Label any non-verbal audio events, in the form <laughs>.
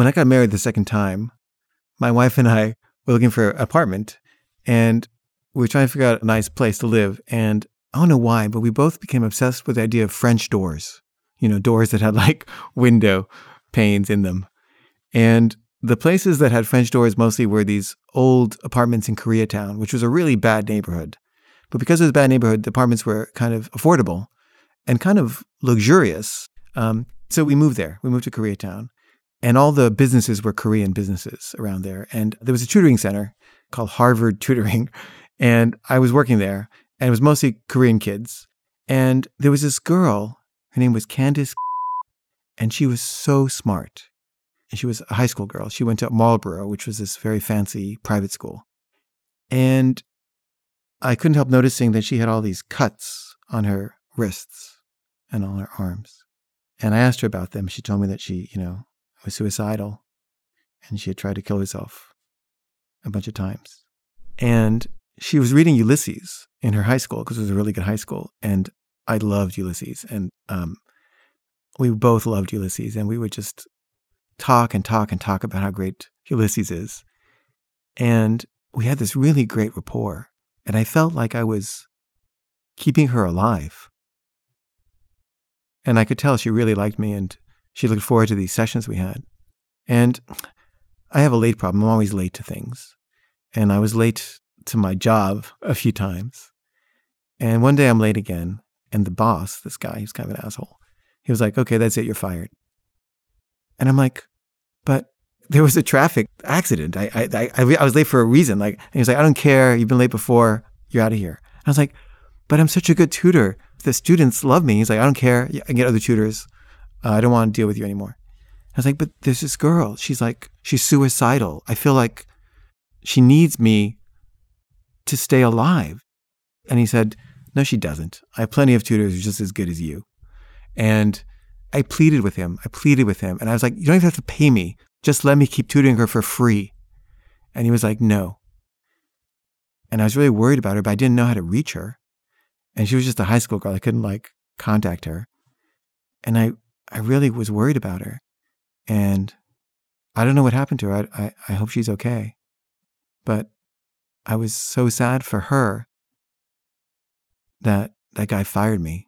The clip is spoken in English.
when I got married the second time, my wife and I were looking for an apartment and we were trying to figure out a nice place to live. And I don't know why, but we both became obsessed with the idea of French doors, you know, doors that had like window panes in them. And the places that had French doors mostly were these old apartments in Koreatown, which was a really bad neighborhood. But because it was a bad neighborhood, the apartments were kind of affordable and kind of luxurious. Um, so we moved there. We moved to Koreatown. And all the businesses were Korean businesses around there. And there was a tutoring center called Harvard Tutoring. <laughs> And I was working there, and it was mostly Korean kids. And there was this girl, her name was Candace, <laughs> and she was so smart. And she was a high school girl. She went to Marlborough, which was this very fancy private school. And I couldn't help noticing that she had all these cuts on her wrists and on her arms. And I asked her about them. She told me that she, you know, was suicidal and she had tried to kill herself a bunch of times. And she was reading Ulysses in her high school because it was a really good high school. And I loved Ulysses. And um, we both loved Ulysses. And we would just talk and talk and talk about how great Ulysses is. And we had this really great rapport. And I felt like I was keeping her alive. And I could tell she really liked me and she looked forward to these sessions we had. And I have a late problem. I'm always late to things. And I was late to my job a few times. And one day I'm late again. And the boss, this guy, he's kind of an asshole, he was like, okay, that's it, you're fired. And I'm like, but there was a traffic accident. I, I, I, I was late for a reason. Like, and he was like, I don't care. You've been late before. You're out of here. I was like, but I'm such a good tutor. The students love me. He's like, I don't care. I get other tutors. Uh, I don't want to deal with you anymore. I was like, but there's this girl. She's like, she's suicidal. I feel like she needs me to stay alive. And he said, no, she doesn't. I have plenty of tutors just as good as you. And I pleaded with him. I pleaded with him. And I was like, you don't even have to pay me. Just let me keep tutoring her for free. And he was like, no. And I was really worried about her, but I didn't know how to reach her. And she was just a high school girl. I couldn't like contact her. And I, I really was worried about her. And I don't know what happened to her. I, I, I hope she's okay. But I was so sad for her that that guy fired me.